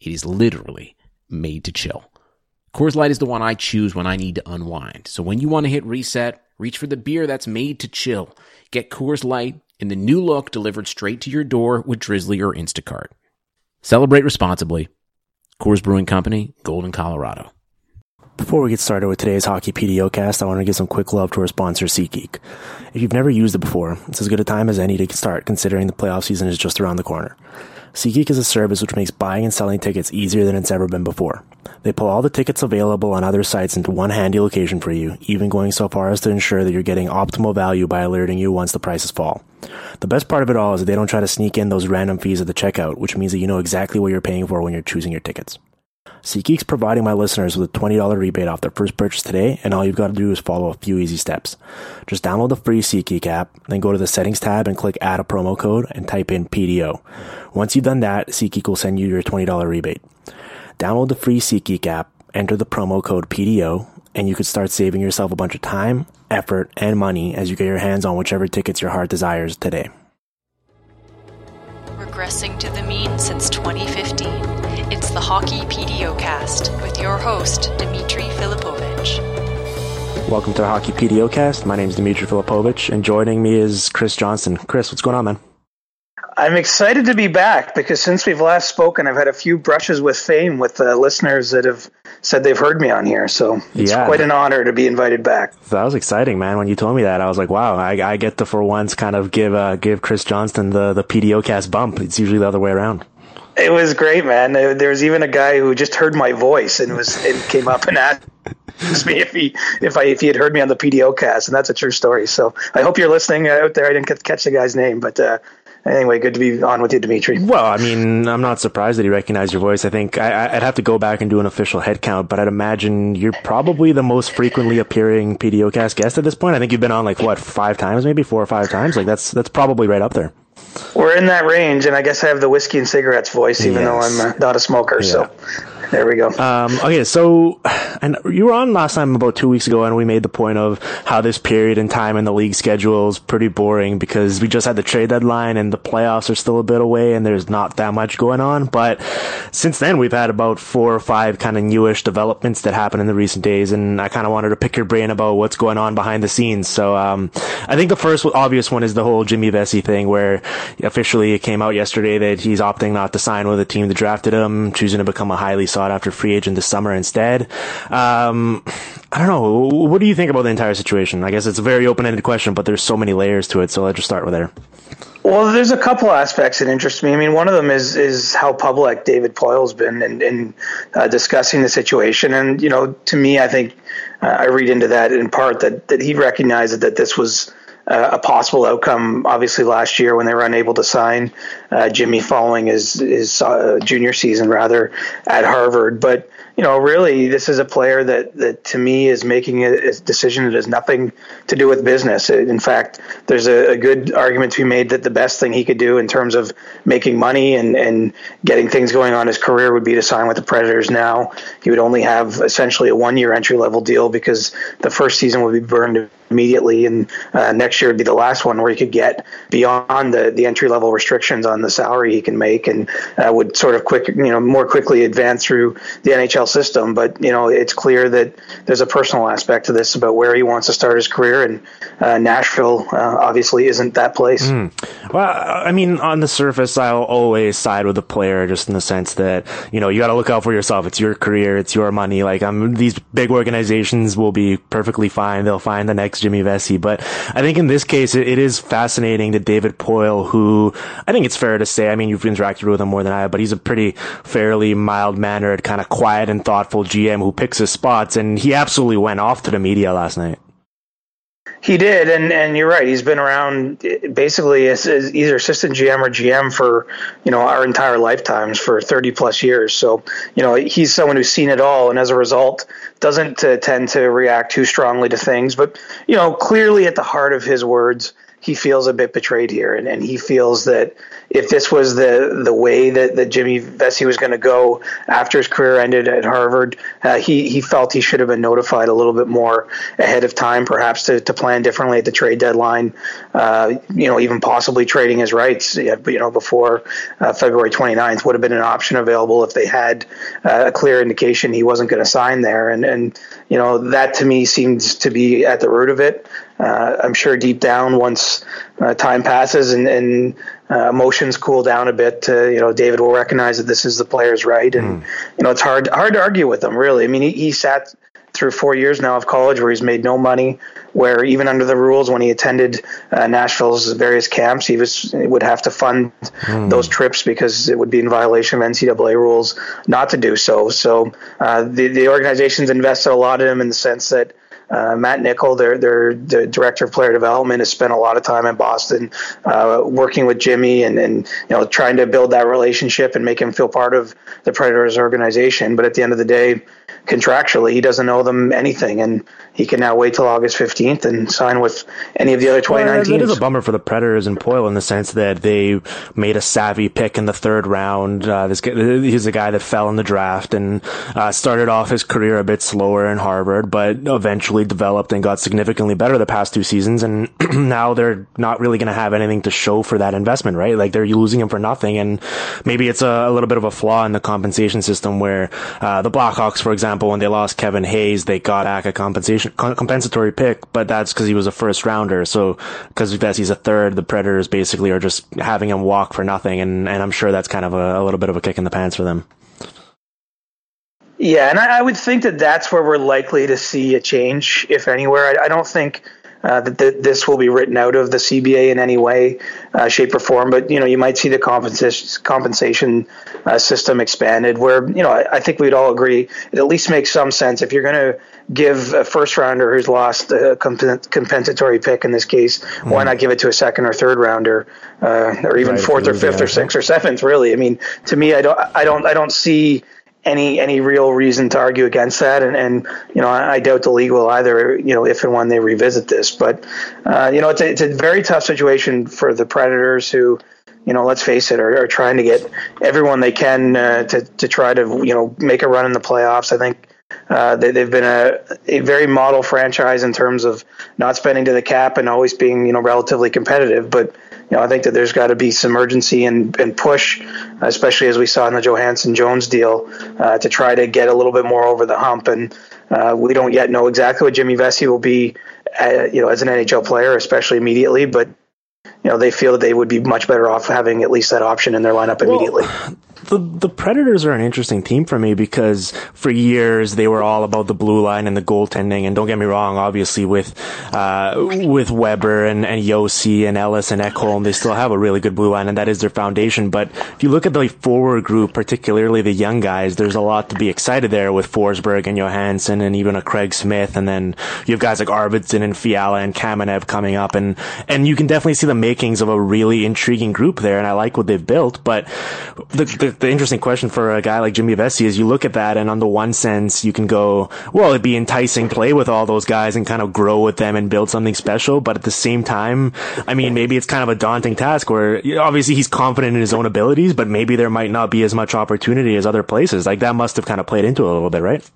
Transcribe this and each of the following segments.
It is literally made to chill. Coors Light is the one I choose when I need to unwind. So when you want to hit reset, reach for the beer that's made to chill. Get Coors Light in the new look delivered straight to your door with Drizly or Instacart. Celebrate responsibly. Coors Brewing Company, Golden, Colorado. Before we get started with today's Hockey PDO cast, I want to give some quick love to our sponsor, SeatGeek. If you've never used it before, it's as good a time as any to start considering the playoff season is just around the corner. SeatGeek is a service which makes buying and selling tickets easier than it's ever been before. They pull all the tickets available on other sites into one handy location for you, even going so far as to ensure that you're getting optimal value by alerting you once the prices fall. The best part of it all is that they don't try to sneak in those random fees at the checkout, which means that you know exactly what you're paying for when you're choosing your tickets. SeatGeek's providing my listeners with a $20 rebate off their first purchase today, and all you've got to do is follow a few easy steps. Just download the free SeatGeek app, then go to the settings tab and click add a promo code and type in PDO. Once you've done that, SeatGeek will send you your $20 rebate. Download the free SeatGeek app, enter the promo code PDO, and you could start saving yourself a bunch of time, effort, and money as you get your hands on whichever tickets your heart desires today. Regressing to the mean since 2015. It's the Hockey PDO cast with your host, Dimitri Filipovic. Welcome to the Hockey PDO cast. My name is Dimitri Filipovic, and joining me is Chris Johnston. Chris, what's going on, man? I'm excited to be back because since we've last spoken, I've had a few brushes with fame with uh, listeners that have said they've heard me on here. So it's Yeah. quite an honor to be invited back. That was exciting, man. When you told me that, I was like, "Wow, I, I get to for once kind of give uh, give Chris Johnston the the PDO cast bump." It's usually the other way around. It was great, man. There there was even a guy who just heard my voice and was and came up and asked me if he if I if he had heard me on the PDO cast, and that's a true story. So I hope you're listening out there. I didn't catch the guy's name, but uh, anyway, good to be on with you, Dimitri. Well, I mean, I'm not surprised that he recognized your voice. I think I, I'd have to go back and do an official head count, but I'd imagine you're probably the most frequently appearing PDO cast guest at this point. I think you've been on like what five times, maybe four or five times. Like that's that's probably right up there. We're in that range, and I guess I have the whiskey and cigarettes voice, even though I'm uh, not a smoker. So there we go. Um, okay, so and you were on last time about two weeks ago, and we made the point of how this period in time in the league schedule is pretty boring because we just had the trade deadline and the playoffs are still a bit away, and there's not that much going on. But since then, we've had about four or five kind of newish developments that happened in the recent days, and I kind of wanted to pick your brain about what's going on behind the scenes. So um, I think the first obvious one is the whole Jimmy Vesey thing, where officially it came out yesterday that he's opting not to sign with the team that drafted him, choosing to become a highly sought after free agent this summer instead. Um, I don't know. What do you think about the entire situation? I guess it's a very open ended question, but there's so many layers to it. So let's just start with there. Well, there's a couple aspects that interest me. I mean, one of them is is how public David Poile's been in, in uh, discussing the situation, and you know, to me, I think uh, I read into that in part that that he recognized that this was uh, a possible outcome. Obviously, last year when they were unable to sign uh, Jimmy following his his uh, junior season, rather at Harvard, but you know, really, this is a player that, that to me is making a, a decision that has nothing to do with business. In fact, there's a, a good argument to be made that the best thing he could do in terms of making money and, and getting things going on his career would be to sign with the Predators now. He would only have essentially a one year entry level deal because the first season would be burned immediately, and uh, next year would be the last one where he could get beyond the, the entry level restrictions on the salary he can make, and uh, would sort of quick, you know, more quickly advance through the NHL system. But you know, it's clear that there's a personal aspect to this about where he wants to start his career, and uh, Nashville uh, obviously isn't that place. Mm. Well, I mean, on the surface, I'll always side with the player, just in the sense that you know you got to look out for yourself. It's your career, it's your money. Like, um, these big organizations will be perfectly fine. They'll find the next Jimmy Vesey. But I think in this case, it, it is fascinating that David Poile, who I think it's fair to say, I mean, you've interacted with him more than I have, but he's a pretty fairly mild mannered, kind of quiet and thoughtful GM who picks his spots. And he absolutely went off to the media last night. He did, and and you're right. He's been around basically as, as, either assistant GM or GM for you know our entire lifetimes for 30 plus years. So you know he's someone who's seen it all, and as a result, doesn't uh, tend to react too strongly to things. But you know, clearly at the heart of his words, he feels a bit betrayed here, and, and he feels that if this was the the way that, that Jimmy Vesey was going to go after his career ended at Harvard, uh, he he felt he should have been notified a little bit more ahead of time, perhaps to, to plan differently at the trade deadline. Uh, you know, even possibly trading his rights, you know, before uh, February 29th would have been an option available if they had uh, a clear indication he wasn't going to sign there. And and you know that to me seems to be at the root of it. Uh, I'm sure deep down, once uh, time passes and, and uh, emotions cool down a bit, uh, you know, David will recognize that this is the player's right, and mm. you know, it's hard hard to argue with him. Really, I mean, he, he sat through four years now of college where he's made no money. Where even under the rules, when he attended uh, Nashville's various camps, he was would have to fund mm. those trips because it would be in violation of NCAA rules not to do so. So uh, the the organization's invested a lot in him in the sense that uh, Matt Nichol, their their the director of player development, has spent a lot of time in Boston uh, working with Jimmy and and you know trying to build that relationship and make him feel part of the Predators organization. But at the end of the day, contractually, he doesn't owe them anything, and he can now wait till August 15th and sign with any of the other 29 well, teams. It is a bummer for the Predators and Poile in the sense that they made a savvy pick in the third round. Uh, this guy, he's a guy that fell in the draft and uh, started off his career a bit slower in Harvard, but eventually developed and got significantly better the past two seasons. And now they're not really going to have anything to show for that investment, right? Like they're losing him for nothing. And maybe it's a, a little bit of a flaw in the compensation system where uh, the Blackhawks, for example, when they lost Kevin Hayes, they got back a compensation compensatory pick, but that's because he was a first rounder. So because he's a third, the Predators basically are just having him walk for nothing, and and I'm sure that's kind of a, a little bit of a kick in the pants for them. Yeah, and I, I, would think that that's where we're likely to see a change, if anywhere. I, I don't think uh, that th- this will be written out of the CBA in any way, uh, shape, or form. But you know, you might see the compensation compensation uh, system expanded, where you know I, I, think we'd all agree it at least makes some sense if you're going to give a first rounder who's lost a comp- compensatory pick in this case, mm-hmm. why not give it to a second or third rounder, uh, or even right, fourth or fifth or sixth or seventh? Really, I mean, to me, I don't, I don't, I don't see any any real reason to argue against that, and, and you know I, I, doubt the league will either. You know if and when they revisit this, but uh, you know it's a, it's a very tough situation for the Predators who. You know, let's face it, are, are trying to get everyone they can uh, to to try to you know make a run in the playoffs. I think uh, they, have been a, a very model franchise in terms of not spending to the cap and always being you know relatively competitive. But you know, I think that there's got to be some urgency and, and push, especially as we saw in the Johansen Jones deal, uh, to try to get a little bit more over the hump. And uh, we don't yet know exactly what Jimmy Vesey will be, uh, you know, as an NHL player, especially immediately. But you know, they feel that they would be much better off having at least that option in their lineup immediately. Well, the the Predators are an interesting team for me because for years they were all about the blue line and the goaltending. And don't get me wrong, obviously with uh, with Weber and and Josi and Ellis and Ekholm, they still have a really good blue line, and that is their foundation. But if you look at the forward group, particularly the young guys, there's a lot to be excited there with Forsberg and Johansen and even a Craig Smith, and then you have guys like Arvidsson and Fiala and Kamenev coming up, and and you can definitely see the makings of a really intriguing group there. And I like what they've built, but the, the the interesting question for a guy like Jimmy Vesey is you look at that and on the one sense you can go, well, it'd be enticing play with all those guys and kind of grow with them and build something special. But at the same time, I mean, maybe it's kind of a daunting task where obviously he's confident in his own abilities, but maybe there might not be as much opportunity as other places. Like that must have kind of played into it a little bit, right?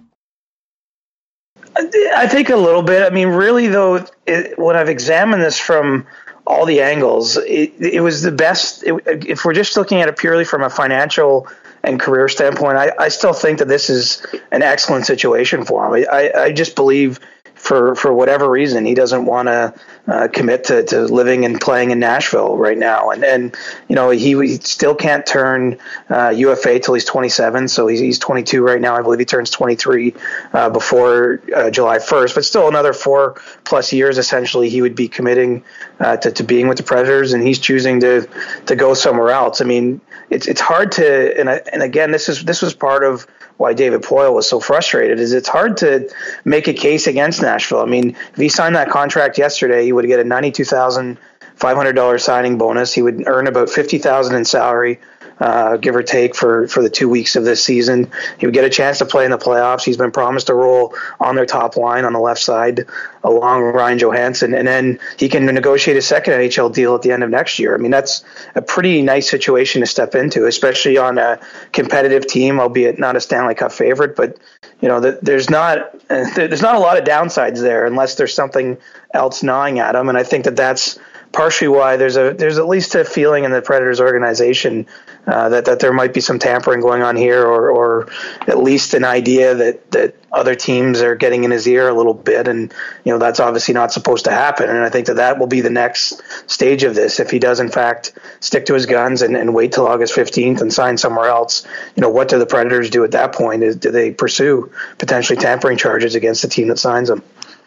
I think a little bit. I mean, really, though, it, when I've examined this from all the angles, it, it was the best. It, if we're just looking at it purely from a financial and career standpoint, I, I still think that this is an excellent situation for him. I, I just believe for for whatever reason he doesn't want to uh, commit to, to living and playing in Nashville right now. And and you know he, he still can't turn uh, UFA till he's 27 so he's, he's 22 right now. I believe he turns 23 uh, before uh, July 1st but still another four plus years essentially he would be committing uh, to, to being with the Predators. And he's choosing to to go somewhere else. I mean it's it's hard to and and again this is this was part of why David Poile was so frustrated is it's hard to make a case against Nashville. I mean, if he signed that contract yesterday, he would get a ninety-two thousand five hundred dollars signing bonus. He would earn about fifty thousand in salary uh, give or take, for, for the two weeks of this season. He would get a chance to play in the playoffs. He's been promised a role on their top line on the left side, along with Ryan Johansen, and then he can negotiate a second NHL deal at the end of next year. I mean, that's a pretty nice situation to step into, especially on a competitive team, albeit not a Stanley Cup favorite. But you know, there's not there's not a lot of downsides there unless there's something else gnawing at him, and I think that that's partially why there's a there's at least a feeling in the Predators organization uh, that that there might be some tampering going on here, or or at least an idea that that other teams are getting in his ear a little bit, and you know that's obviously not supposed to happen. And I think that that will be the next stage of this if he does in fact stick to his guns and, and wait till August 15th and sign somewhere else. You know what do the Predators do at that point? Is do they pursue potentially tampering charges against the team that signs him?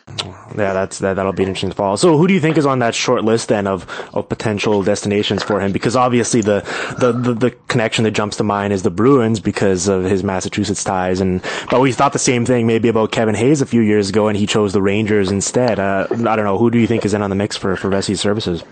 Yeah, that's that. That'll be interesting to follow. So, who do you think is on that short list then of, of potential destinations for him? Because obviously, the, the, the the connection that jumps to mind is the Bruins because of his Massachusetts ties, and but we thought the same thing maybe about Kevin Hayes a few years ago, and he chose the Rangers instead. Uh, I don't know. Who do you think is in on the mix for for Vesey's services?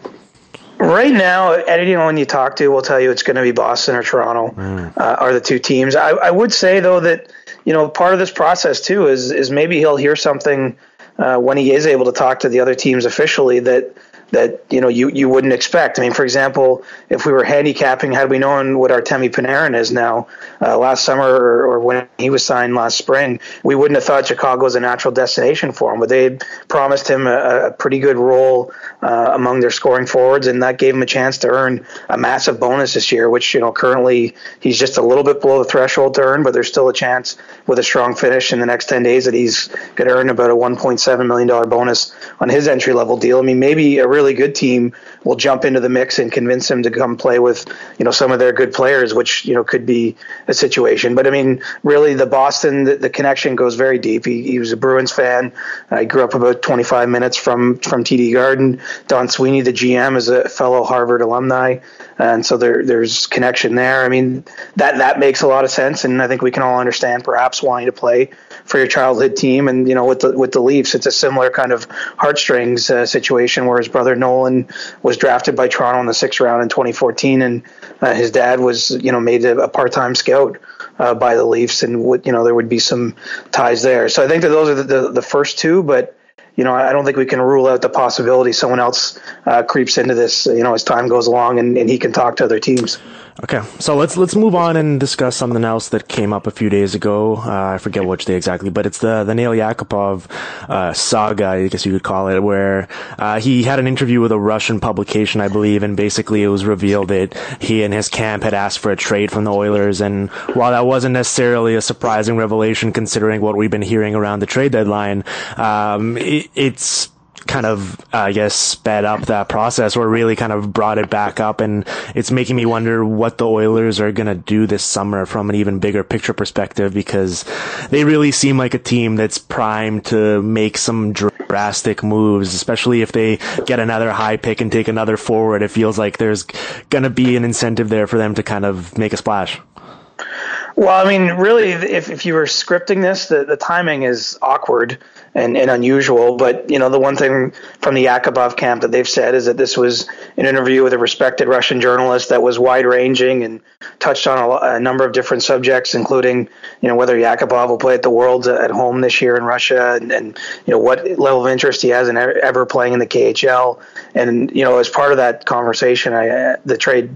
Right now, anyone you talk to will tell you it's going to be Boston or Toronto mm. uh, are the two teams. I, I would say though that you know part of this process too is is maybe he'll hear something uh, when he is able to talk to the other teams officially that that you know you, you wouldn't expect. I mean, for example, if we were handicapping, had we known what Artemi Panarin is now uh, last summer or, or, when he was signed last spring, we wouldn't have thought Chicago was a natural destination for him. But they promised him a, a pretty good role uh, among their scoring forwards, and that gave him a chance to earn a massive bonus this year. Which you know currently he's just a little bit below the threshold to earn, but there's still a chance with a strong finish in the next ten days that he's going to earn about a 1.7 million dollar bonus on his entry level deal. I mean, maybe a really good team will jump into the mix and convince him to come play with you know some of their good players, which you know could be a situation. But I mean, really, the Boston the, the connection goes very deep. He, he was a Bruins fan. I grew up about 25 minutes from from TD Garden. Don Sweeney, the GM, is a fellow Harvard alumni, and so there there's connection there. I mean, that that makes a lot of sense, and I think we can all understand perhaps wanting to play for your childhood team. And you know, with the with the Leafs, it's a similar kind of heartstrings uh, situation where his brother Nolan was drafted by Toronto in the sixth round in 2014, and uh, his dad was you know made a, a part time scout. Uh, by the Leafs, and would, you know there would be some ties there. So I think that those are the, the, the first two, but you know, I don't think we can rule out the possibility someone else uh, creeps into this, you know, as time goes along and, and he can talk to other teams. Okay, so let's let's move on and discuss something else that came up a few days ago. Uh, I forget which day exactly, but it's the the Nail Yakupov uh, saga, I guess you could call it, where uh, he had an interview with a Russian publication, I believe, and basically it was revealed that he and his camp had asked for a trade from the Oilers. And while that wasn't necessarily a surprising revelation, considering what we've been hearing around the trade deadline, um, it, it's kind of, I guess, sped up that process or really kind of brought it back up. And it's making me wonder what the Oilers are going to do this summer from an even bigger picture perspective because they really seem like a team that's primed to make some drastic moves, especially if they get another high pick and take another forward. It feels like there's going to be an incentive there for them to kind of make a splash. Well, I mean, really, if, if you were scripting this, the, the timing is awkward and, and unusual. But you know, the one thing from the Yakupov camp that they've said is that this was an interview with a respected Russian journalist that was wide ranging and touched on a, a, number of different subjects, including you know whether Yakupov will play at the Worlds at home this year in Russia, and, and you know what level of interest he has in ever playing in the KHL. And you know, as part of that conversation, I, the trade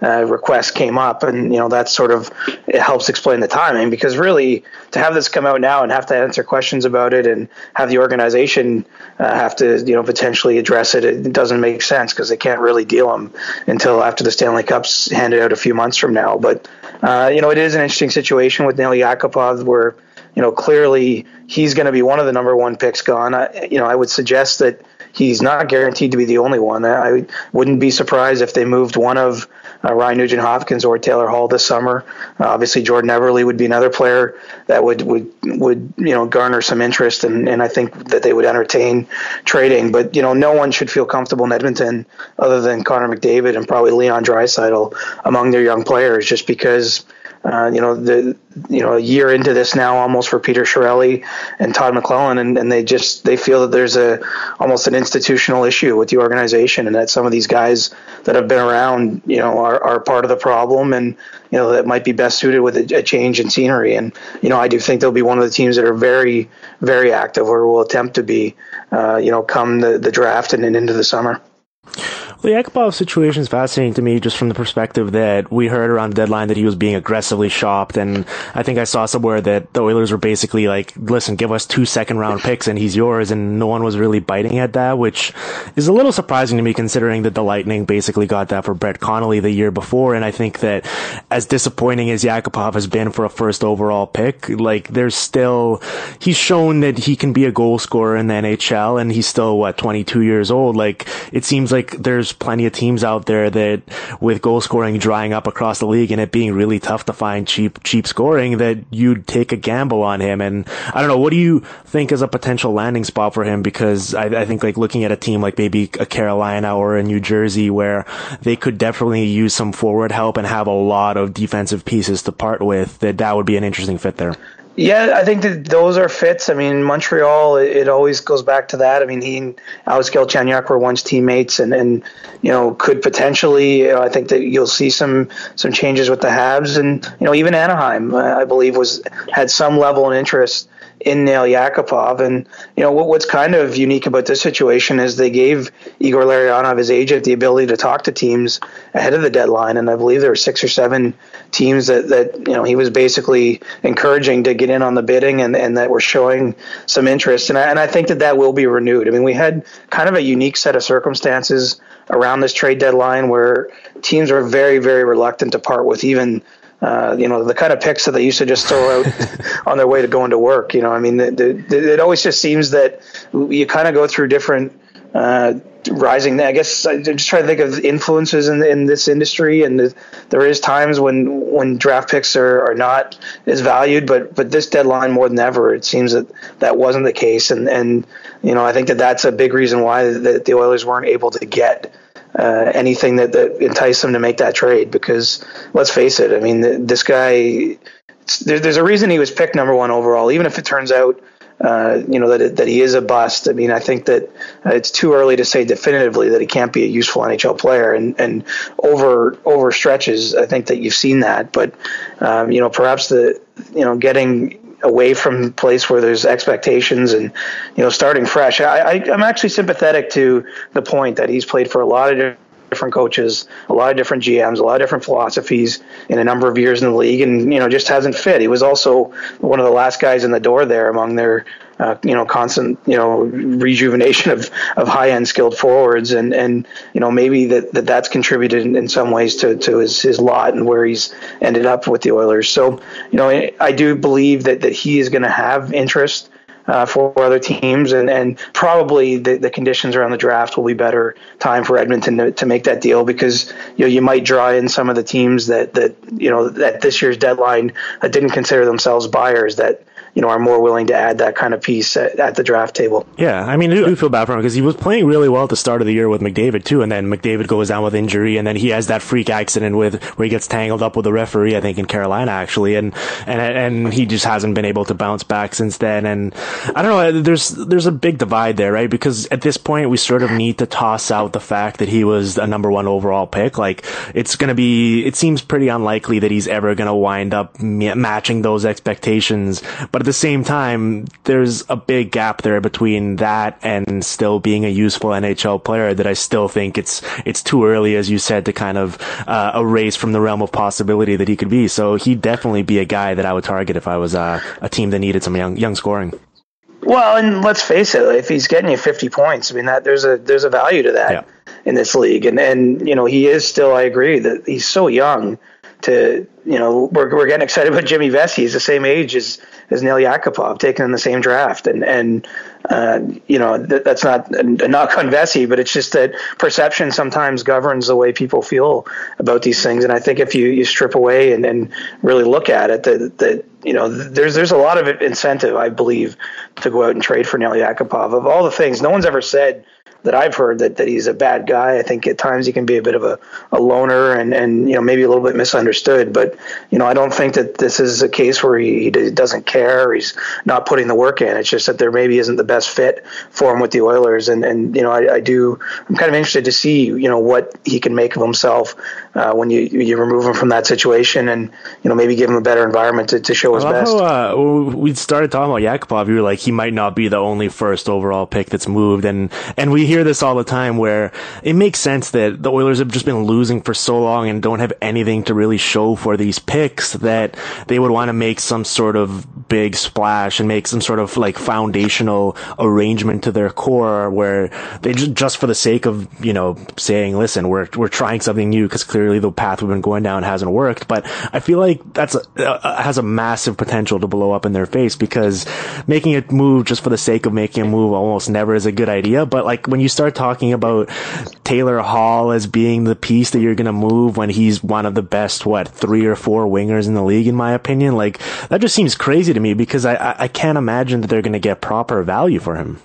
uh, request came up, and you know that sort of it helps explain the timing because really to have this come out now and have to answer questions about it and have the organization uh, have to you know potentially address it, it doesn't make sense because they can't really deal them until after the Stanley Cup's handed out a few months from now. But uh, you know, it is an interesting situation with Nail Yakupov where you know clearly he's going to be one of the number one picks gone. I, you know, I would suggest that he's not guaranteed to be the only one. I wouldn't be surprised if they moved one of uh, Ryan Nugent Hopkins or Taylor Hall this summer. Uh, obviously, Jordan Eberle would be another player that would would would you know garner some interest, and, and I think that they would entertain trading. But you know, no one should feel comfortable in Edmonton other than Connor McDavid and probably Leon Draisaitl among their young players, just because uh, you know, the you know a year into this now, almost for Peter Chiarelli and Todd McLellan and, and they just they feel that there's a almost an institutional issue with the organization, and that some of these guys that have been around, you know, are, are part of the problem, and you know that might be best suited with a, a change in scenery. And you know, I do think they'll be one of the teams that are very very active, or will attempt to be, uh, you know, come the, the draft and, and into the summer. The Yakupov situation is fascinating to me just from the perspective that we heard around the deadline that he was being aggressively shopped. And I think I saw somewhere that the Oilers were basically like, listen, give us two second round picks and he's yours. And no one was really biting at that, which is a little surprising to me considering that the Lightning basically got that for Brett Connolly the year before. And I think that as disappointing as Yakupov has been for a first overall pick, like there's still, he's shown that he can be a goal scorer in the NHL and he's still, what, 22 years old. Like it seems like there's plenty of teams out there that with goal scoring drying up across the league and it being really tough to find cheap, cheap scoring that you'd take a gamble on him. And I don't know, what do you think is a potential landing spot for him? Because I, I think like looking at a team like maybe a Carolina or a New Jersey where they could definitely use some forward help and have a lot of defensive pieces to part with, that that would be an interesting fit there. Yeah, I think that those are fits. I mean, Montreal, it, always goes back to that. I mean, he and Alex Galchenyuk were once teammates, and, and you know could potentially. You know, I think that you'll see some some changes with the Habs, and you know even Anaheim, I believe, was had some level of interest in Nail Yakupov. And, you know, what, what's kind of unique about this situation is they gave Igor Larionov, his agent, the ability to talk to teams ahead of the deadline. And I believe there were six or seven teams that, that you know, he was basically encouraging to get in on the bidding and, and that were showing some interest. And I, and I think that that will be renewed. I mean, we had kind of a unique set of circumstances around this trade deadline where teams were very, very reluctant to part with even uh, you know, the kind of picks that they used to just throw out on their way to going to work. You know, I mean, the, the, it always just seems that you kind of go through different uh, rising. I guess I'm just trying to think of influences in, in this industry, and the, there is times when when draft picks are, are not as valued, but but this deadline more than ever, it seems that that wasn't the case, and and you know, I think that that's a big reason why the, the Oilers weren't able to get uh, anything that, that enticed him to make that trade. Because let's face it, I mean, this guy, there, there's a reason he was picked number one overall, even if it turns out. Uh, you know that that he is a bust. I mean, I think that uh, it's too early to say definitively that he can't be a useful NHL player. And and over over stretches, I think that you've seen that. But um, you know, perhaps the you know getting away from place where there's expectations and you know starting fresh. I, I, I'm actually sympathetic to the point that he's played for a lot of different coaches, a lot of different GMs, a lot of different philosophies in a number of years in the league, and you know just hasn't fit. He was also one of the last guys in the door there among their uh, you know, constant, you know, rejuvenation of, of high end skilled forwards. And, and, you know, maybe that, that that's contributed in, in some ways to, to his, his lot and where he's ended up with the Oilers. So, you know, I do believe that, that he is going to have interest. Uh, for other teams, and, and probably the, the conditions around the draft will be better time for Edmonton to, to make that deal because you know you might draw in some of the teams that that you know that this year's deadline that didn't consider themselves buyers that you know, are more willing to add that kind of piece at, at the draft table. Yeah, I mean, I do feel bad for him because he was playing really well at the start of the year with McDavid too, and then McDavid goes down with injury, and then he has that freak accident with where he gets tangled up with a referee, I think in Carolina actually, and and and he just hasn't been able to bounce back since then. And I don't know, uh, there's there's a big divide there, right? Because at this point, we sort of need to toss out the fact that he was a number one overall pick. Like it's going to be, it seems pretty unlikely that he's ever going to wind up matching those expectations, but at the same time, there's a big gap there between that and still being a useful NHL player that I still think it's, it's too early, as you said, to kind of, uh, erase from the realm of possibility that he could be. So he'd definitely be a guy that I would target if I was uh, a team that needed some young, young scoring. Well, and let's face it, if he's getting you 50 points, I mean that there's a there's a value to that yeah. in this league, and and you know he is still. I agree that he's so young to you know we're we're getting excited about Jimmy Vesey. He's the same age as as Nail Yakupov, taken in the same draft, and and uh, you know that, that's not a knock on Vesey, but it's just that perception sometimes governs the way people feel about these things. And I think if you you strip away and, and really look at it, that that you know there's there's a lot of incentive, I believe, to go out and trade for Nail Yakupov. Of all the things, no one's ever said that I've heard that, that he's a bad guy. I think at times he can be a bit of a, a loner and, and, you know, maybe a little bit misunderstood. But, you know, I don't think that this is a case where he, he doesn't care or he's not putting the work in. It's just that there maybe isn't the best fit for him with the Oilers. And, and you know, I, I do, I'm kind of interested to see, you know, what he can make of himself uh, when you, you remove him from that situation and, you know, maybe give him a better environment to, to show his best. How, uh, we started talking about Yakupov. You were like, he might not be the only first overall pick that's moved. And, and we hear this all the time where it makes sense that the Oilers have just been losing for so long and don't have anything to really show for these picks that they would want to make some sort of big splash and make some sort of like foundational arrangement to their core where they just, just for the sake of, you know, saying, listen, we're, we're trying something new because clearly the path we've been going down hasn't worked. But I feel like that's a, uh, has a massive potential to blow up in their face because making a move just for the sake of making a move almost never is a good idea. But like when you start talking about Taylor Hall as being the piece that you're going to move when he's one of the best, what, three or four wingers in the league, in my opinion. Like, that just seems crazy to me because I, I can't imagine that they're going to get proper value for him.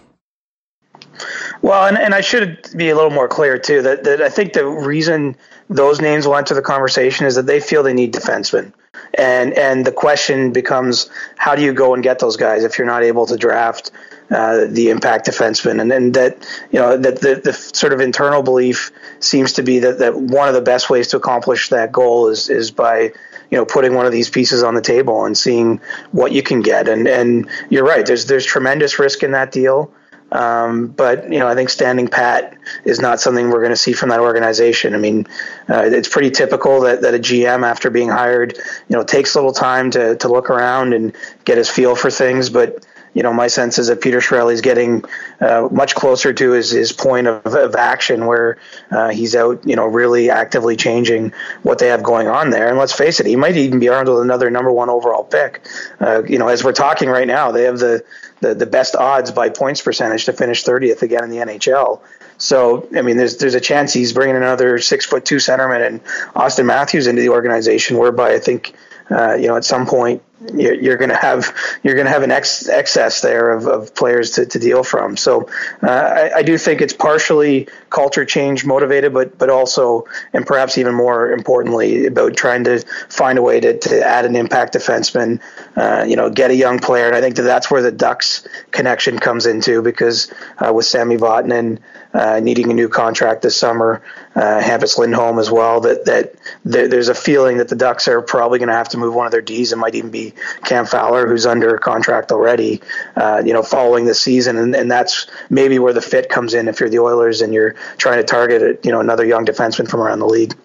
Well, and, and I should be a little more clear too that, that I think the reason those names will enter the conversation is that they feel they need defensemen. And and the question becomes how do you go and get those guys if you're not able to draft uh, the impact defenseman, and then that you know that the, the sort of internal belief seems to be that, that one of the best ways to accomplish that goal is is by you know putting one of these pieces on the table and seeing what you can get. And and you're right. There's there's tremendous risk in that deal. Um, but you know, I think standing pat is not something we're going to see from that organization. I mean, uh, it's pretty typical that, that a GM, after being hired, you know, takes a little time to to look around and get his feel for things. But you know, my sense is that Peter Chiarelli is getting uh, much closer to his, his point of, of action where uh, he's out, you know, really actively changing what they have going on there. And let's face it, he might even be armed with another number one overall pick. Uh, you know, as we're talking right now, they have the, the, the best odds by points percentage to finish 30th again in the NHL. So, I mean, there's there's a chance he's bringing another six foot two centerman and Auston Matthews into the organization, whereby I think, uh, you know, at some point you're, going to have you're going to have an ex- excess there of, of players to, to deal from. So uh, I, I, do think it's partially culture change motivated, but but also and perhaps even more importantly about trying to find a way to, to add an impact defenseman. Uh, you know, get a young player, and I think that that's where the Ducks connection comes into because uh, with Sami Vatanen uh, needing a new contract this summer, uh, Hampus Lindholm as well. That that there's a feeling that the Ducks are probably going to have to move one of their D's. It might even be Cam Fowler, who's under contract already. Uh, you know, following the season, and, and that's maybe where the fit comes in if you're the Oilers and you're trying to target you know another young defenseman from around the league.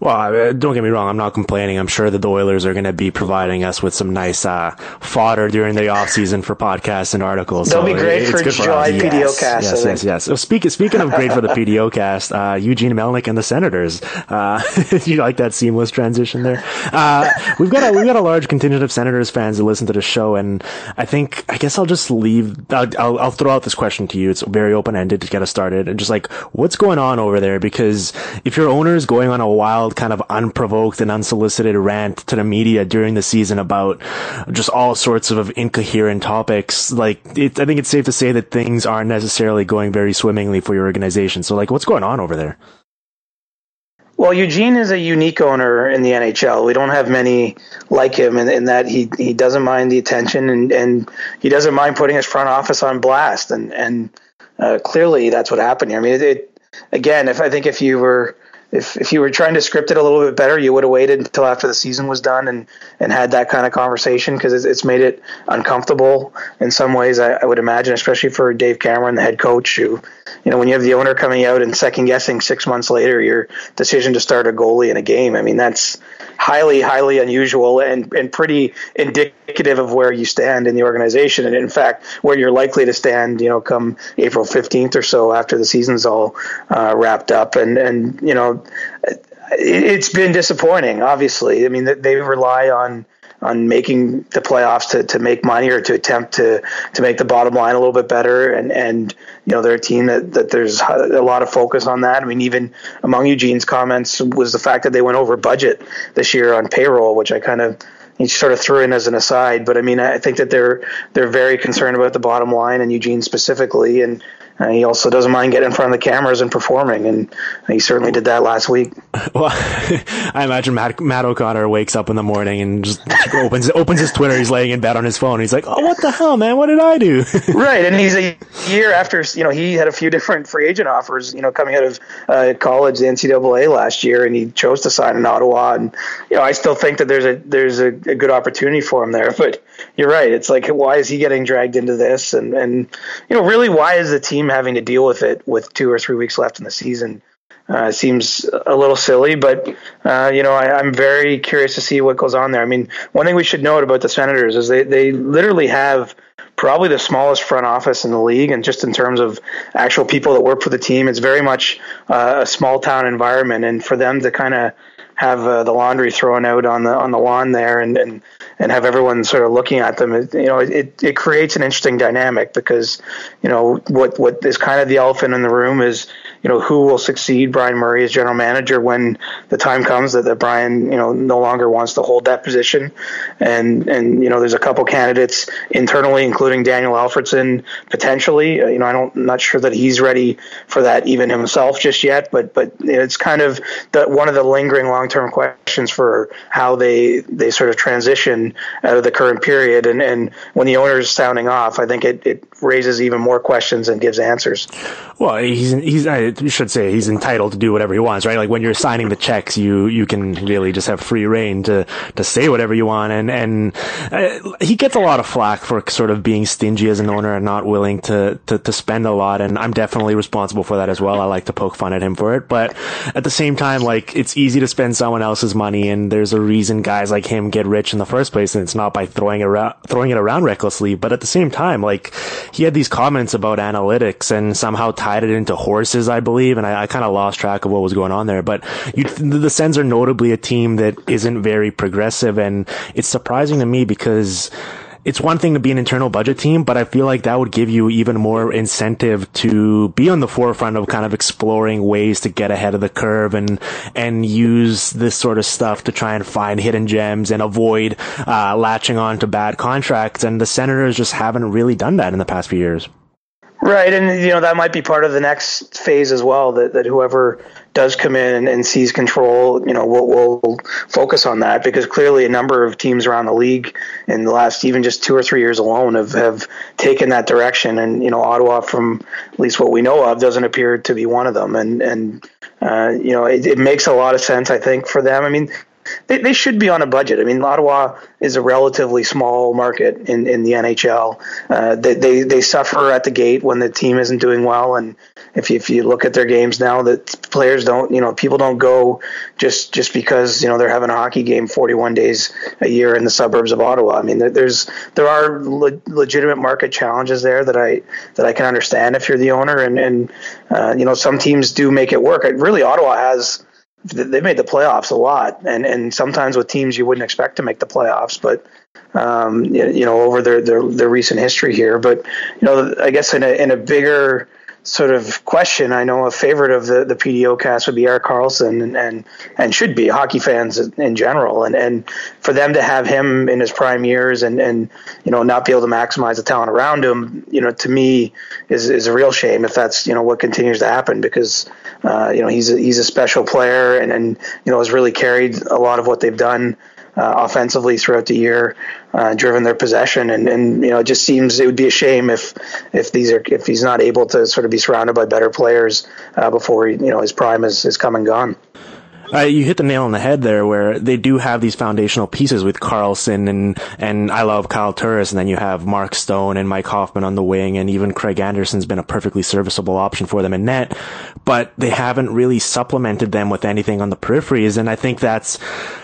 Well, don't get me wrong. I'm not complaining. I'm sure that the Oilers are going to be providing us with some nice uh, fodder during the off season for podcasts and articles. They'll so be great it, for July PDO yes, cast. Yes, yes, yes. So speaking speaking of great for the PDO cast, uh, Eugene Melnyk and the Senators. Uh, you like that seamless transition there? Uh, we've got a we've got a large contingent of Senators fans who listen to the show, and I think I guess I'll just leave. I'll, I'll, I'll throw out this question to you. It's very open ended to get us started, and just like what's going on over there? Because if your owner is going on a wild kind of unprovoked and unsolicited rant to the media during the season about just all sorts of incoherent topics. Like, it, I think it's safe to say that things aren't necessarily going very swimmingly for your organization. So, like, what's going on over there? Well, Eugene is a unique owner in the NHL. We don't have many like him in, in, that he he doesn't mind the attention and, and he doesn't mind putting his front office on blast. And and uh, clearly that's what happened here. I mean, it, it, again, if I think if you were if if you were trying to script it a little bit better, you would have waited until after the season was done and and had that kind of conversation because it's, it's made it uncomfortable in some ways. I, I would imagine, especially for Dave Cameron, the head coach, who you know when you have the owner coming out and second guessing six months later your decision to start a goalie in a game. I mean that's highly highly unusual and and pretty indicative of where you stand in the organization and in fact where you're likely to stand. You know, come April fifteenth or so after the season's all uh, wrapped up and and you know it's been disappointing. Obviously, I mean they rely on on making the playoffs to, to make money or to attempt to to make the bottom line a little bit better. And and you know they're a team that, that there's a lot of focus on that. I mean, even among Eugene's comments was the fact that they went over budget this year on payroll, which I kind of he sort of threw in as an aside. But I mean, I think that they're they're very concerned about the bottom line and Eugene specifically, and uh, he also doesn't mind getting in front of the cameras and performing, and he certainly did that last week. Well, I imagine Matt, Matt O'Connor wakes up in the morning and just opens opens his Twitter. He's laying in bed on his phone. He's like, "Oh, what the hell, man? What did I do?" right, and he's a year after you know he had a few different free agent offers. You know, coming out of uh, college, the NCAA last year, and he chose to sign in Ottawa. And you know, I still think that there's a there's a, a good opportunity for him there. But you're right. It's like, why is he getting dragged into this? And and you know, really, why is the team having to deal with it with two or three weeks left in the season. Uh, seems a little silly, but uh, you know I, am very curious to see what goes on there. I mean, one thing we should note about the Senators is they they literally have probably the smallest front office in the league, and just in terms of actual people that work for the team, it's very much uh, a small town environment, and for them to kind of have uh, the laundry thrown out on the on the lawn there and, and and have everyone sort of looking at them it, you know it, it creates an interesting dynamic because you know what what is kind of the elephant in the room is you know who will succeed Brian Murray as general manager when the time comes that, that Brian you know no longer wants to hold that position and and you know there's a couple candidates internally including Daniel Alfredsson, potentially uh, you know I don't I'm not sure that he's ready for that even himself just yet but but it's kind of the one of the lingering long term questions for how they they sort of transition out of the current period. And, and when the owner is sounding off, I think it, it raises even more questions and gives answers. Well, he's he's I should say he's entitled to do whatever he wants, right? Like when you're signing the checks, you you can really just have free reign to to say whatever you want. And and uh, he gets a lot of flack for sort of being stingy as an owner and not willing to, to to spend a lot. And I'm definitely responsible for that as well. I like to poke fun at him for it, but at the same time, like it's easy to spend someone else's money, and there's a reason guys like him get rich in the first place, and it's not by throwing around, throwing it around recklessly. But at the same time, like he had these comments about analytics and somehow tied it into horses, I believe, and I, I kind of lost track of what was going on there. But the Sens are notably a team that isn't very progressive, and it's surprising to me because it's one thing to be an internal budget team, but I feel like that would give you even more incentive to be on the forefront of kind of exploring ways to get ahead of the curve and and use this sort of stuff to try and find hidden gems and avoid uh, latching on to bad contracts. And the Senators just haven't really done that in the past few years. Right, and you know that might be part of the next phase as well. That that whoever does come in and, and sees control, you know, we'll, we'll, focus on that because clearly a number of teams around the league in the last even just two or three years alone have have taken that direction. And you know, Ottawa, from at least what we know of, doesn't appear to be one of them. And and uh, you know, it, it makes a lot of sense, I think, for them. I mean, they, they should be on a budget. I mean, Ottawa is a relatively small market in, in the NHL. Uh, they, they, they suffer at the gate when the team isn't doing well, and if you, if you look at their games now, that players don't, you know, people don't go just just because you know they're having a hockey game 41 days a year in the suburbs of Ottawa. I mean, there, there's there are le- legitimate market challenges there that I that I can understand if you're the owner, and and uh, you know some teams do make it work. Really, Ottawa has they made the playoffs a lot, and and sometimes with teams you wouldn't expect to make the playoffs, but um, you know over their, their their recent history here. But you know, I guess in a in a bigger sort of question, I know a favorite of the, the PDO cast would be Erik Karlsson and, and, and should be hockey fans in general. And, and for them to have him in his prime years and, and, you know, not be able to maximize the talent around him, you know, to me is, is a real shame if that's, you know, what continues to happen because, uh, you know, he's a, he's a special player and, and, you know, has really carried a lot of what they've done offensively throughout the year, uh, driven their possession, and, and you know it just seems it would be a shame if if these are if he's not able to sort of be surrounded by better players uh, before he, you know his prime is, is come and gone. Uh, you hit the nail on the head there, where they do have these foundational pieces with Karlsson and and I love Kyle Turris, and then you have Mark Stone and Mike Hoffman on the wing, and even Craig Anderson's been a perfectly serviceable option for them in net, but they haven't really supplemented them with anything on the peripheries, and I think that's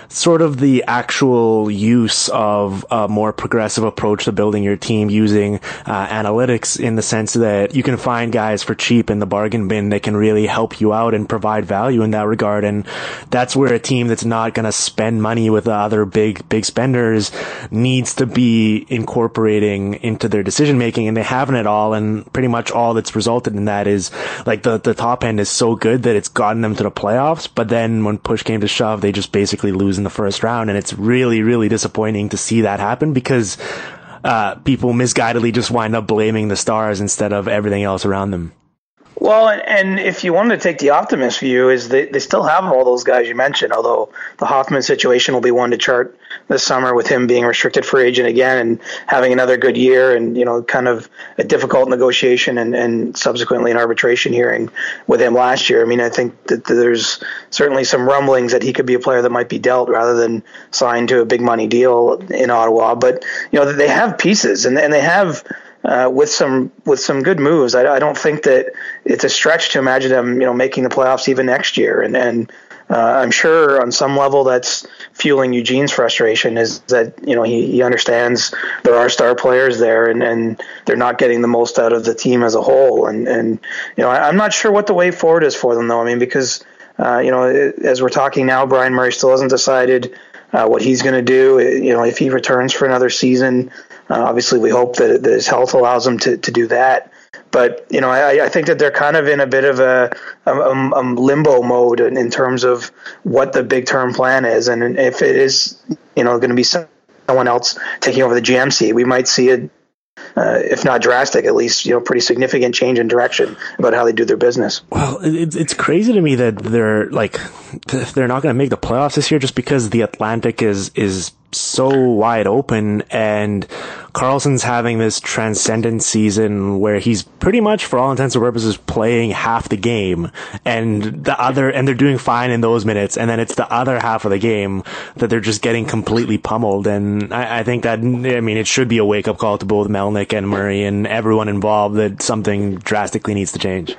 sort of the actual use of a more progressive approach to building your team using uh, analytics in the sense that you can find guys for cheap in the bargain bin that can really help you out and provide value in that regard. And that's where a team that's not going to spend money with other big, big spenders needs to be incorporating into their decision making. And they haven't at all. And pretty much all that's resulted in that is like the, the top end is so good that it's gotten them to the playoffs. But then when push came to shove, they just basically lose in the first round. And it's really, really disappointing to see that happen because, uh, people misguidedly just wind up blaming the stars instead of everything else around them. Well, and if you wanted to take the optimist view, is they, they still have all those guys you mentioned, although the Hoffman situation will be one to chart this summer with him being restricted free agent again and having another good year and, you know, kind of a difficult negotiation and, and subsequently an arbitration hearing with him last year. I mean, I think that there's certainly some rumblings that he could be a player that might be dealt rather than signed to a big money deal in Ottawa. But, you know, they have pieces and, and they have – uh, with some with some good moves. I, I, don't think that it's a stretch to imagine them, you know, making the playoffs even next year. And and uh, I'm sure on some level that's fueling Eugene's frustration is that you know he, he understands there are star players there and, and they're not getting the most out of the team as a whole. And and you know I, am not sure what the way forward is for them though. I mean because. Uh, you know, as we're talking now, Bryan Murray still hasn't decided uh, what he's going to do. You know, if he returns for another season, uh, obviously, we hope that, that, his health allows him to, to do that. But you know, I, I think that they're kind of in a bit of a, a, a, limbo mode in, in terms of what the big term plan is, and if it is, you know, going to be someone else taking over the GMC, we might see a uh, if not drastic, at least you know pretty significant change in direction about how they do their business. Well, it's it's crazy to me that they're like they're not going to make the playoffs this year just because the Atlantic is is so wide open and Karlsson's having this transcendent season where he's pretty much for all intents and purposes playing half the game and the other and they're doing fine in those minutes and then it's the other half of the game that they're just getting completely pummeled and I, I think that I mean it should be a wake up call to both Melnyk and Murray and everyone involved that something drastically needs to change.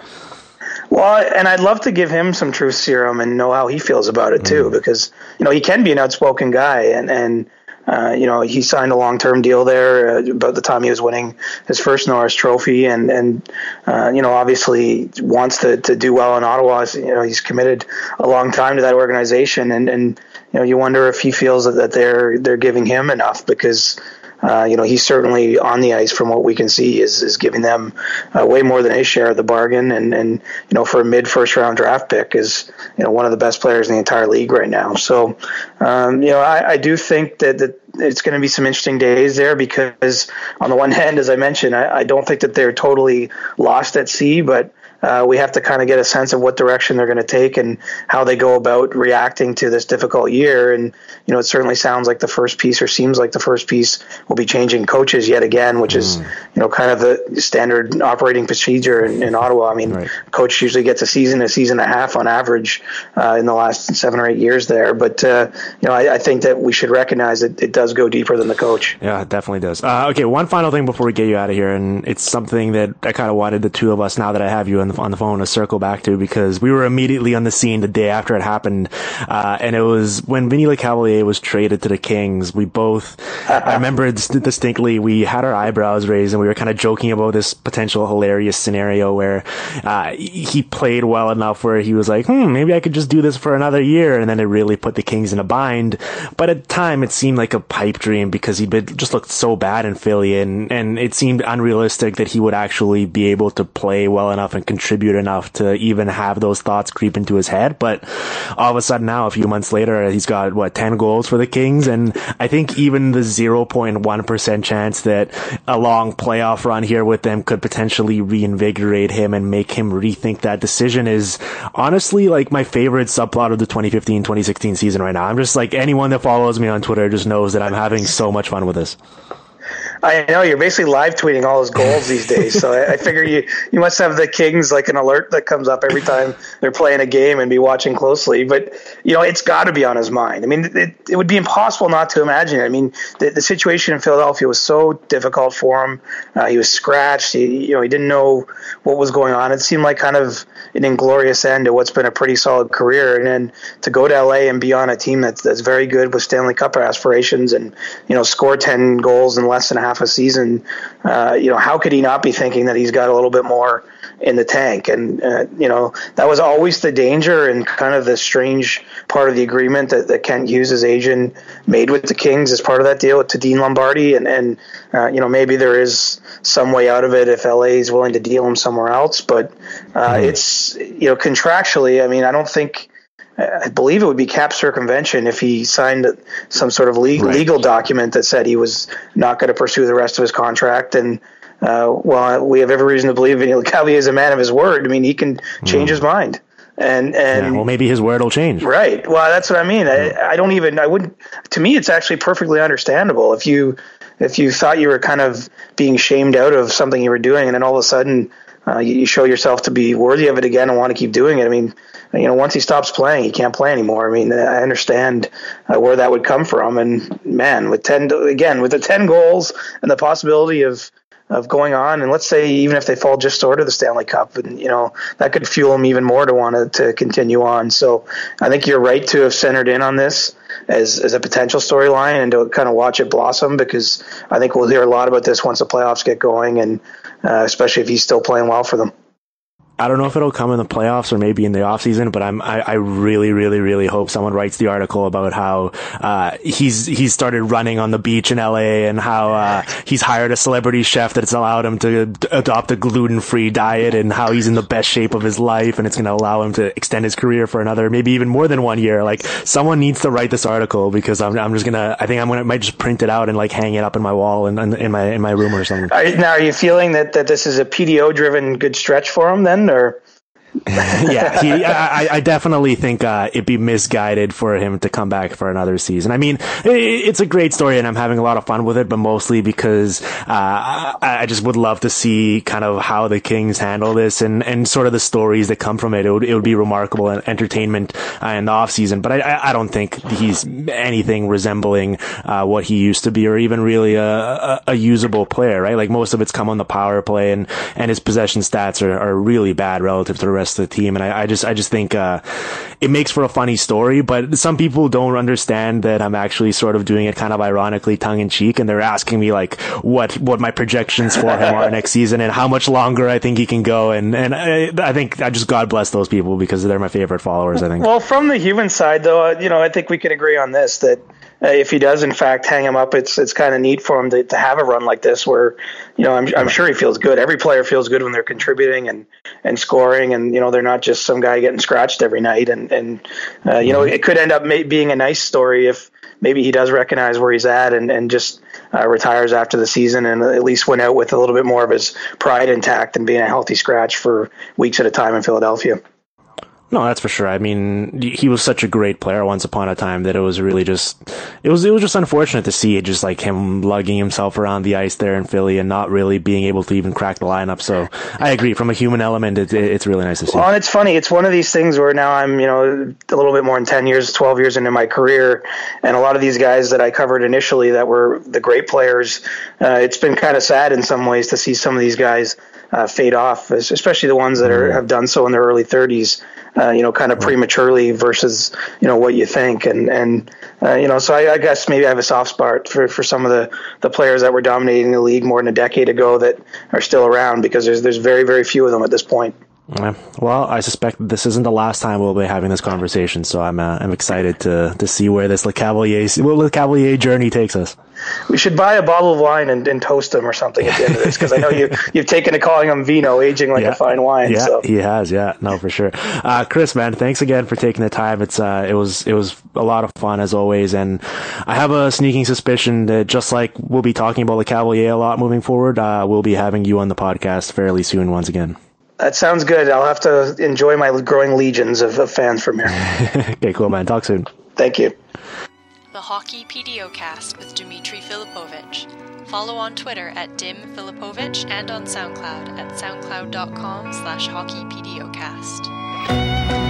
Well, and I'd love to give him some truth serum and know how he feels about it too, mm. because you know he can be an outspoken guy, and and uh, you know he signed a long term deal there uh, about the time he was winning his first Norris Trophy, and and uh, you know obviously wants to to do well in Ottawa. You know he's committed a long time to that organization, and and you know you wonder if he feels that, that they're they're giving him enough because uh, you know, he's certainly on the ice from what we can see is, is giving them uh, way more than his share of the bargain. And, and, you know, for a mid first round draft pick is, you know, one of the best players in the entire league right now. So, um, you know, I, I do think that, that it's going to be some interesting days there because on the one hand, as I mentioned, I, I don't think that they're totally lost at sea, but uh, we have to kind of get a sense of what direction they're going to take and how they go about reacting to this difficult year. And you know, it certainly sounds like the first piece, or seems like the first piece, will be changing coaches yet again, which mm. is you know kind of the standard operating procedure in, in Ottawa. I mean, right. coach usually gets a season, a season and a half on average uh, in the last seven or eight years there. But uh, you know, I, I, think that we should recognize that it does go deeper than the coach. Yeah, it definitely does. Uh, okay, one final thing before we get you out of here, and it's something that I kind of wanted the two of us now that I have you on the, on the phone to circle back to because we were immediately on the scene the day after it happened. Uh, and it was when Vinny Lecavalier was traded to the Kings. We both, I remember distinctly, we had our eyebrows raised and we were kind of joking about this potential hilarious scenario where, uh, he played well enough where he was like, hmm, maybe I could just do this for another year. And then it really put the Kings in a bind. But at the time, it seemed like a pipe dream because he'd just looked so bad in Philly and, and it seemed unrealistic that he would actually be able to play well enough and contribute enough to even have those thoughts creep into his head. But all of a sudden now, a few months later, he's got what, 10 goals for the Kings. And I think even the 0.1% chance that a long playoff run here with them could potentially reinvigorate him and make him rethink that decision is honestly like my favorite subplot of the 2015 2016 season right now. I'm just like anyone that follows me on Twitter just knows that I'm having so much fun with this. I know you're basically live tweeting all his goals these days. So I, I, figure you you must have the Kings like an alert that comes up every time they're playing a game and be watching closely. But you know, it's got to be on his mind. I mean, it, it would be impossible not to imagine. It. I mean, the, the situation in Philadelphia was so difficult for him. Uh, he was scratched. He you know he didn't know what was going on. It seemed like kind of an inglorious end to what's been a pretty solid career. And then to go to LA and be on a team that's that's very good with Stanley Cup aspirations and you know score ten goals in less than half a season, uh, you know, how could he not be thinking that he's got a little bit more in the tank? And, uh, you know, that was always the danger and kind of the strange part of the agreement that, that Kent Hughes' agent made with the Kings as part of that deal to Dean Lombardi. And, and uh, you know, maybe there is some way out of it if LA is willing to deal him somewhere else. But uh, mm-hmm. it's, you know, contractually, I mean, I don't think I believe it would be cap circumvention if he signed some sort of legal, right. legal document that said he was not going to pursue the rest of his contract. And uh, well, we have every reason to believe Vinny Lecavalier is a man of his word. I mean, he can change mm. his mind. And and yeah, well, maybe his word will change. Right. Well, that's what I mean. I, I don't even. I wouldn't. To me, it's actually perfectly understandable if you if you thought you were kind of being shamed out of something you were doing, and then all of a sudden uh, you, you, show yourself to be worthy of it again and want to keep doing it. I mean, you know, once he stops playing, he can't play anymore. I mean, I understand uh, where that would come from. And man, with ten again, with the ten goals and the possibility of of going on, and let's say even if they fall just short of the Stanley Cup, and you know that could fuel him even more to want to, to continue on. So I think you're right to have centered in on this as as a potential storyline and to kind of watch it blossom because I think we'll hear a lot about this once the playoffs get going, and uh, especially if he's still playing well for them. I don't know if it'll come in the playoffs or maybe in the offseason, but I'm, I, I, really, really, really hope someone writes the article about how, uh, he's, he's started running on the beach in LA and how, uh, he's hired a celebrity chef that's allowed him to adopt a gluten-free diet and how he's in the best shape of his life and it's going to allow him to extend his career for another, maybe even more than one year. Like someone needs to write this article because I'm, I'm just going to, I think I'm going to, might just print it out and like hang it up in my wall and in, in, my, in my room or something. Now, are you feeling that, that this is a PDO driven good stretch for him then? Or yeah, he, I, I, definitely think uh, it'd be misguided for him to come back for another season. I mean, it's a great story, and I'm having a lot of fun with it, but mostly because uh, I just would love to see kind of how the Kings handle this and, and sort of the stories that come from it. It would, it would be remarkable and entertainment uh, in the off season, but I, I don't think he's anything resembling uh, what he used to be, or even really a, a, a, usable player. Right? Like most of it's come on the power play, and and his possession stats are, are really bad relative to the rest of the team. And I, I just, I just think, uh, it makes for a funny story, but some people don't understand that I'm actually sort of doing it kind of ironically tongue in cheek. And they're asking me like what, what my projections for him are next season and how much longer I think he can go. And, and I, I think I just God bless those people because they're my favorite followers, I think. Well, from the human side though, you know, I think we can agree on this that, uh, if he does in fact hang him up, it's it's kind of neat for him to, to have a run like this where, you know, I'm I'm sure he feels good. Every player feels good when they're contributing and and scoring, and you know they're not just some guy getting scratched every night. And and uh, you know mm-hmm. it could end up may, being a nice story if maybe he does recognize where he's at and and just uh, retires after the season and at least went out with a little bit more of his pride intact and being a healthy scratch for weeks at a time in Philadelphia. No, that's for sure. I mean, he was such a great player once upon a time that it was really just, it was, it was just unfortunate to see it just like him lugging himself around the ice there in Philly and not really being able to even crack the lineup. So I agree. From a human element, it, it's really nice to see. Well, and it's funny. It's one of these things where now I'm, you know, a little bit more than 10 years, 12 years into my career. And a lot of these guys that I covered initially that were the great players, uh, it's been kind of sad in some ways to see some of these guys uh, fade off, especially the ones that are, mm. have done so in their early 30s uh, you know, kind of prematurely versus, you know, what you think. And, and, uh, you know, so I, I, guess maybe I have a soft spot for, for some of the, the players that were dominating the league more than a decade ago that are still around because there's, there's very, very few of them at this point. Well, I suspect this isn't the last time we'll be having this conversation, so I'm uh, I'm excited to to see where this Lecavalier well, Lecavalier journey takes us. We should buy a bottle of wine and, and toast them or something at the end of this because I know you you've taken to calling them vino, aging like yeah. a fine wine. Yeah, so. he has. Yeah, no, for sure. Uh, Chris, man, thanks again for taking the time. It's uh, it was it was a lot of fun as always, and I have a sneaking suspicion that just like we'll be talking about Lecavalier a lot moving forward, uh, we'll be having you on the podcast fairly soon once again. That sounds good. I'll have to enjoy my growing legions of, of fans from here. okay, cool, man. Talk soon. Thank you. The Hockey PDOcast with Dimitri Filipovic. Follow on Twitter at Dim Filipovic and on SoundCloud at soundcloud.com slash hockeypdocast.